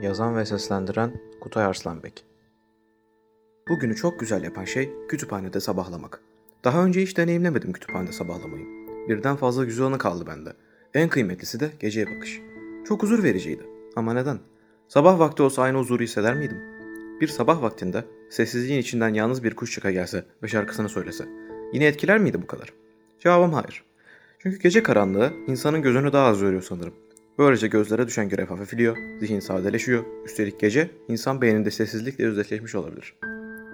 Yazan ve seslendiren Kutay Arslanbek Bugünü çok güzel yapan şey kütüphanede sabahlamak. Daha önce hiç deneyimlemedim kütüphanede sabahlamayı. Birden fazla güzel anı kaldı bende. En kıymetlisi de geceye bakış. Çok huzur vericiydi. Ama neden? Sabah vakti olsa aynı huzuru hisseder miydim? Bir sabah vaktinde sessizliğin içinden yalnız bir kuş çıka gelse ve şarkısını söylese yine etkiler miydi bu kadar? Cevabım hayır. Çünkü gece karanlığı insanın gözünü daha az yoruyor sanırım. Böylece gözlere düşen görev hafifliyor, zihin sadeleşiyor. Üstelik gece insan beyninde sessizlikle özdeşleşmiş olabilir.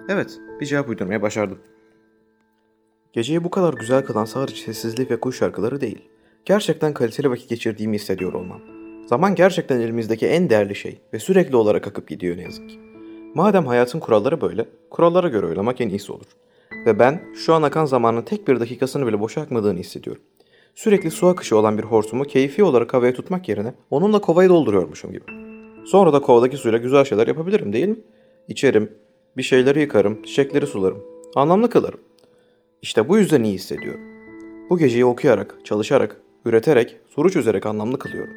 Evet, bir cevap uydurmaya başardım. Geceyi bu kadar güzel kılan sadece sessizlik ve kuş şarkıları değil. Gerçekten kaliteli vakit geçirdiğimi hissediyor olmam. Zaman gerçekten elimizdeki en değerli şey ve sürekli olarak akıp gidiyor ne yazık ki. Madem hayatın kuralları böyle, kurallara göre oynamak en iyisi olur. Ve ben şu an akan zamanın tek bir dakikasını bile boşa akmadığını hissediyorum. Sürekli su akışı olan bir hortumu keyfi olarak havaya tutmak yerine onunla kovayı dolduruyormuşum gibi. Sonra da kovadaki suyla güzel şeyler yapabilirim değil mi? İçerim, bir şeyleri yıkarım, çiçekleri sularım. Anlamlı kılarım. İşte bu yüzden iyi hissediyorum. Bu geceyi okuyarak, çalışarak, üreterek, soru çözerek anlamlı kılıyorum.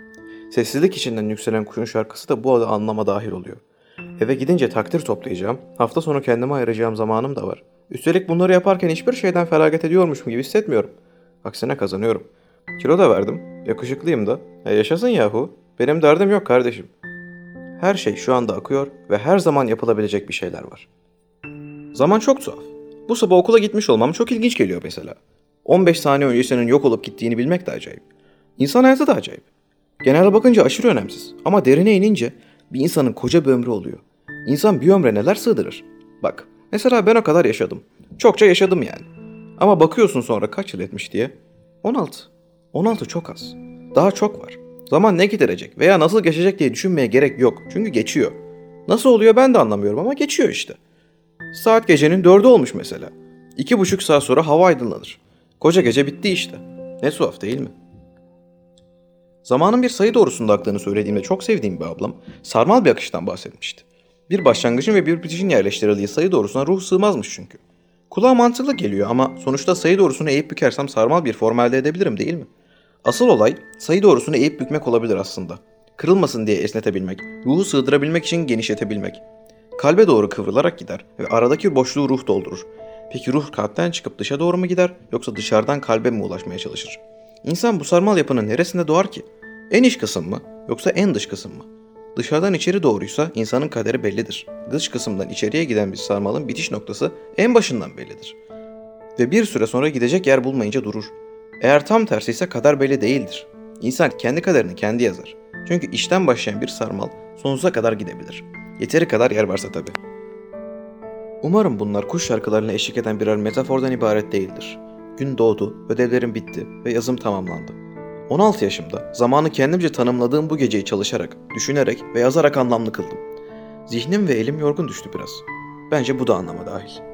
Sessizlik içinden yükselen kuşun şarkısı da bu anlama dahil oluyor. Eve gidince takdir toplayacağım, hafta sonu kendime ayıracağım zamanım da var. Üstelik bunları yaparken hiçbir şeyden feragat ediyormuşum gibi hissetmiyorum. Aksine kazanıyorum. Kilo da verdim, yakışıklıyım da. E yaşasın yahu, benim derdim yok kardeşim. Her şey şu anda akıyor ve her zaman yapılabilecek bir şeyler var. Zaman çok tuhaf. Bu sabah okula gitmiş olmam çok ilginç geliyor mesela. 15 saniye öncesinin yok olup gittiğini bilmek de acayip. İnsan hayatı da acayip. Genel bakınca aşırı önemsiz ama derine inince bir insanın koca bir ömrü oluyor. İnsan bir ömre neler sığdırır? Bak, mesela ben o kadar yaşadım. Çokça yaşadım yani. Ama bakıyorsun sonra kaç yıl etmiş diye. 16. 16 çok az. Daha çok var. Zaman ne giderecek veya nasıl geçecek diye düşünmeye gerek yok. Çünkü geçiyor. Nasıl oluyor ben de anlamıyorum ama geçiyor işte. Saat gecenin dördü olmuş mesela. İki buçuk saat sonra hava aydınlanır. Koca gece bitti işte. Ne tuhaf değil mi? Zamanın bir sayı doğrusunda aktığını söylediğimde çok sevdiğim bir ablam sarmal bir akıştan bahsetmişti. Bir başlangıcın ve bir bitişin yerleştirildiği sayı doğrusuna ruh sığmazmış çünkü. Kulağa mantıklı geliyor ama sonuçta sayı doğrusunu eğip bükersem sarmal bir form elde edebilirim değil mi? Asıl olay sayı doğrusunu eğip bükmek olabilir aslında. Kırılmasın diye esnetebilmek, ruhu sığdırabilmek için genişletebilmek. Kalbe doğru kıvrılarak gider ve aradaki boşluğu ruh doldurur. Peki ruh kalpten çıkıp dışa doğru mu gider yoksa dışarıdan kalbe mi ulaşmaya çalışır? İnsan bu sarmal yapının neresinde doğar ki? En iç kısım mı yoksa en dış kısım mı? Dışarıdan içeri doğruysa insanın kaderi bellidir. Dış kısımdan içeriye giden bir sarmalın bitiş noktası en başından bellidir. Ve bir süre sonra gidecek yer bulmayınca durur. Eğer tam tersi ise kader belli değildir. İnsan kendi kaderini kendi yazar. Çünkü işten başlayan bir sarmal sonsuza kadar gidebilir. Yeteri kadar yer varsa tabi. Umarım bunlar kuş şarkılarına eşlik eden birer metafordan ibaret değildir. Gün doğdu, ödevlerim bitti ve yazım tamamlandı. 16 yaşımda zamanı kendimce tanımladığım bu geceyi çalışarak, düşünerek ve yazarak anlamlı kıldım. Zihnim ve elim yorgun düştü biraz. Bence bu da anlama dahil.